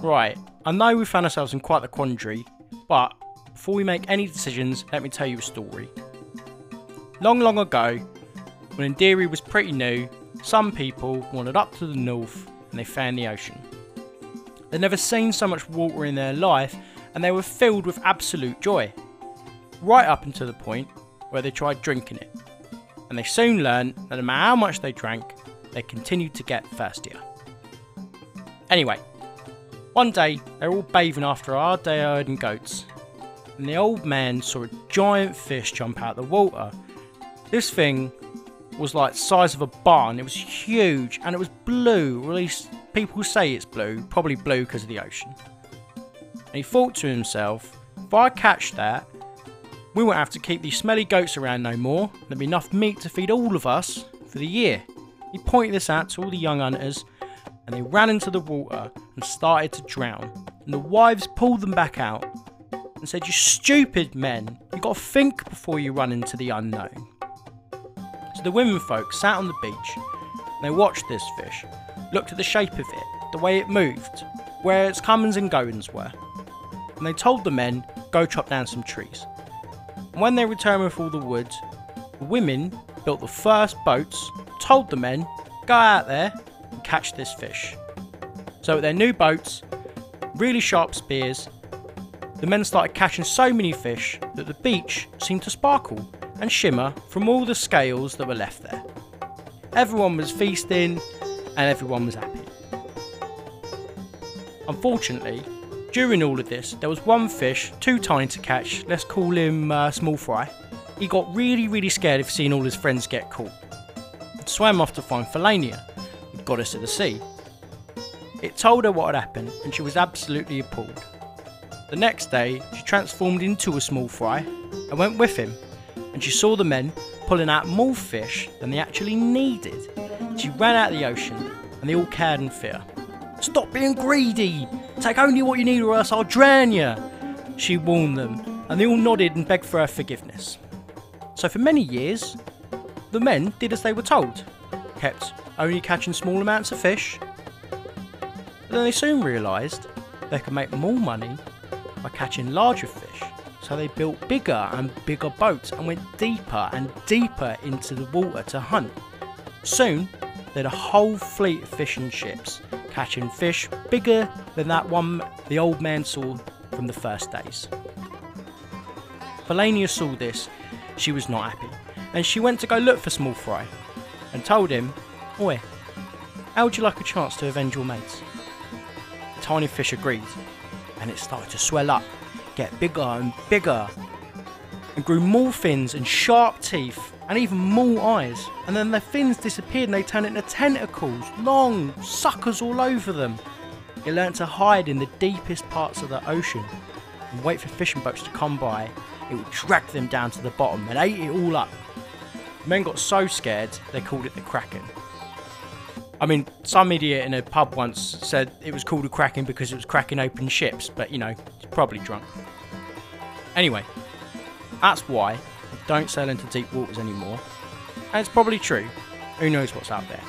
Right, I know we found ourselves in quite the quandary, but before we make any decisions, let me tell you a story. Long, long ago, when Indiri was pretty new, some people wandered up to the north and they found the ocean. They'd never seen so much water in their life and they were filled with absolute joy. Right up until the point where they tried drinking it. And they soon learned that no matter how much they drank, they continued to get thirstier. Anyway, one day they were all bathing after a hard day herding goats, and the old man saw a giant fish jump out of the water. This thing was like the size of a barn. It was huge and it was blue. Or at least people say it's blue, probably blue because of the ocean. And he thought to himself, if I catch that, we won't have to keep these smelly goats around no more. There'll be enough meat to feed all of us for the year. He pointed this out to all the young hunters, and they ran into the water and started to drown. And the wives pulled them back out and said, You stupid men, you got to think before you run into the unknown. So the women folk sat on the beach and they watched this fish, looked at the shape of it, the way it moved, where its comings and goings were. And they told the men, Go chop down some trees. And when they returned with all the wood, the women built the first boats, told the men, Go out there and catch this fish. So with their new boats, really sharp spears, the men started catching so many fish that the beach seemed to sparkle and shimmer from all the scales that were left there. Everyone was feasting and everyone was happy. Unfortunately, during all of this, there was one fish too tiny to catch, let's call him uh, Small Fry. He got really, really scared of seeing all his friends get caught. and swam off to find Felania, goddess of the sea. It told her what had happened, and she was absolutely appalled. The next day, she transformed into a small fry and went with him, and she saw the men pulling out more fish than they actually needed. She ran out of the ocean, and they all cowered in fear. Stop being greedy! Take only what you need, or else I'll drown you! She warned them, and they all nodded and begged for her forgiveness. So, for many years, the men did as they were told, kept only catching small amounts of fish. But then they soon realised they could make more money by catching larger fish. So they built bigger and bigger boats and went deeper and deeper into the water to hunt. Soon, they had a whole fleet of fishing ships, catching fish bigger than that one the old man saw from the first days. Felania saw this, she was not happy, and she went to go look for Small Fry and told him, Oi, how would you like a chance to avenge your mates? The tiny fish agreed, and it started to swell up, get bigger and bigger, and grew more fins and sharp teeth, and even more eyes. And then the fins disappeared and they turned into tentacles, long suckers all over them. It learnt to hide in the deepest parts of the ocean and wait for fishing boats to come by. It would drag them down to the bottom and ate it all up. The men got so scared they called it the Kraken. I mean, some idiot in a pub once said it was called a Kraken because it was cracking open ships, but you know, he's probably drunk. Anyway, that's why don't sail into deep waters anymore. And it's probably true. Who knows what's out there?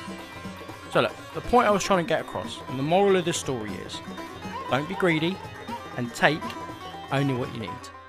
So look, the point I was trying to get across, and the moral of this story is, don't be greedy, and take only what you need.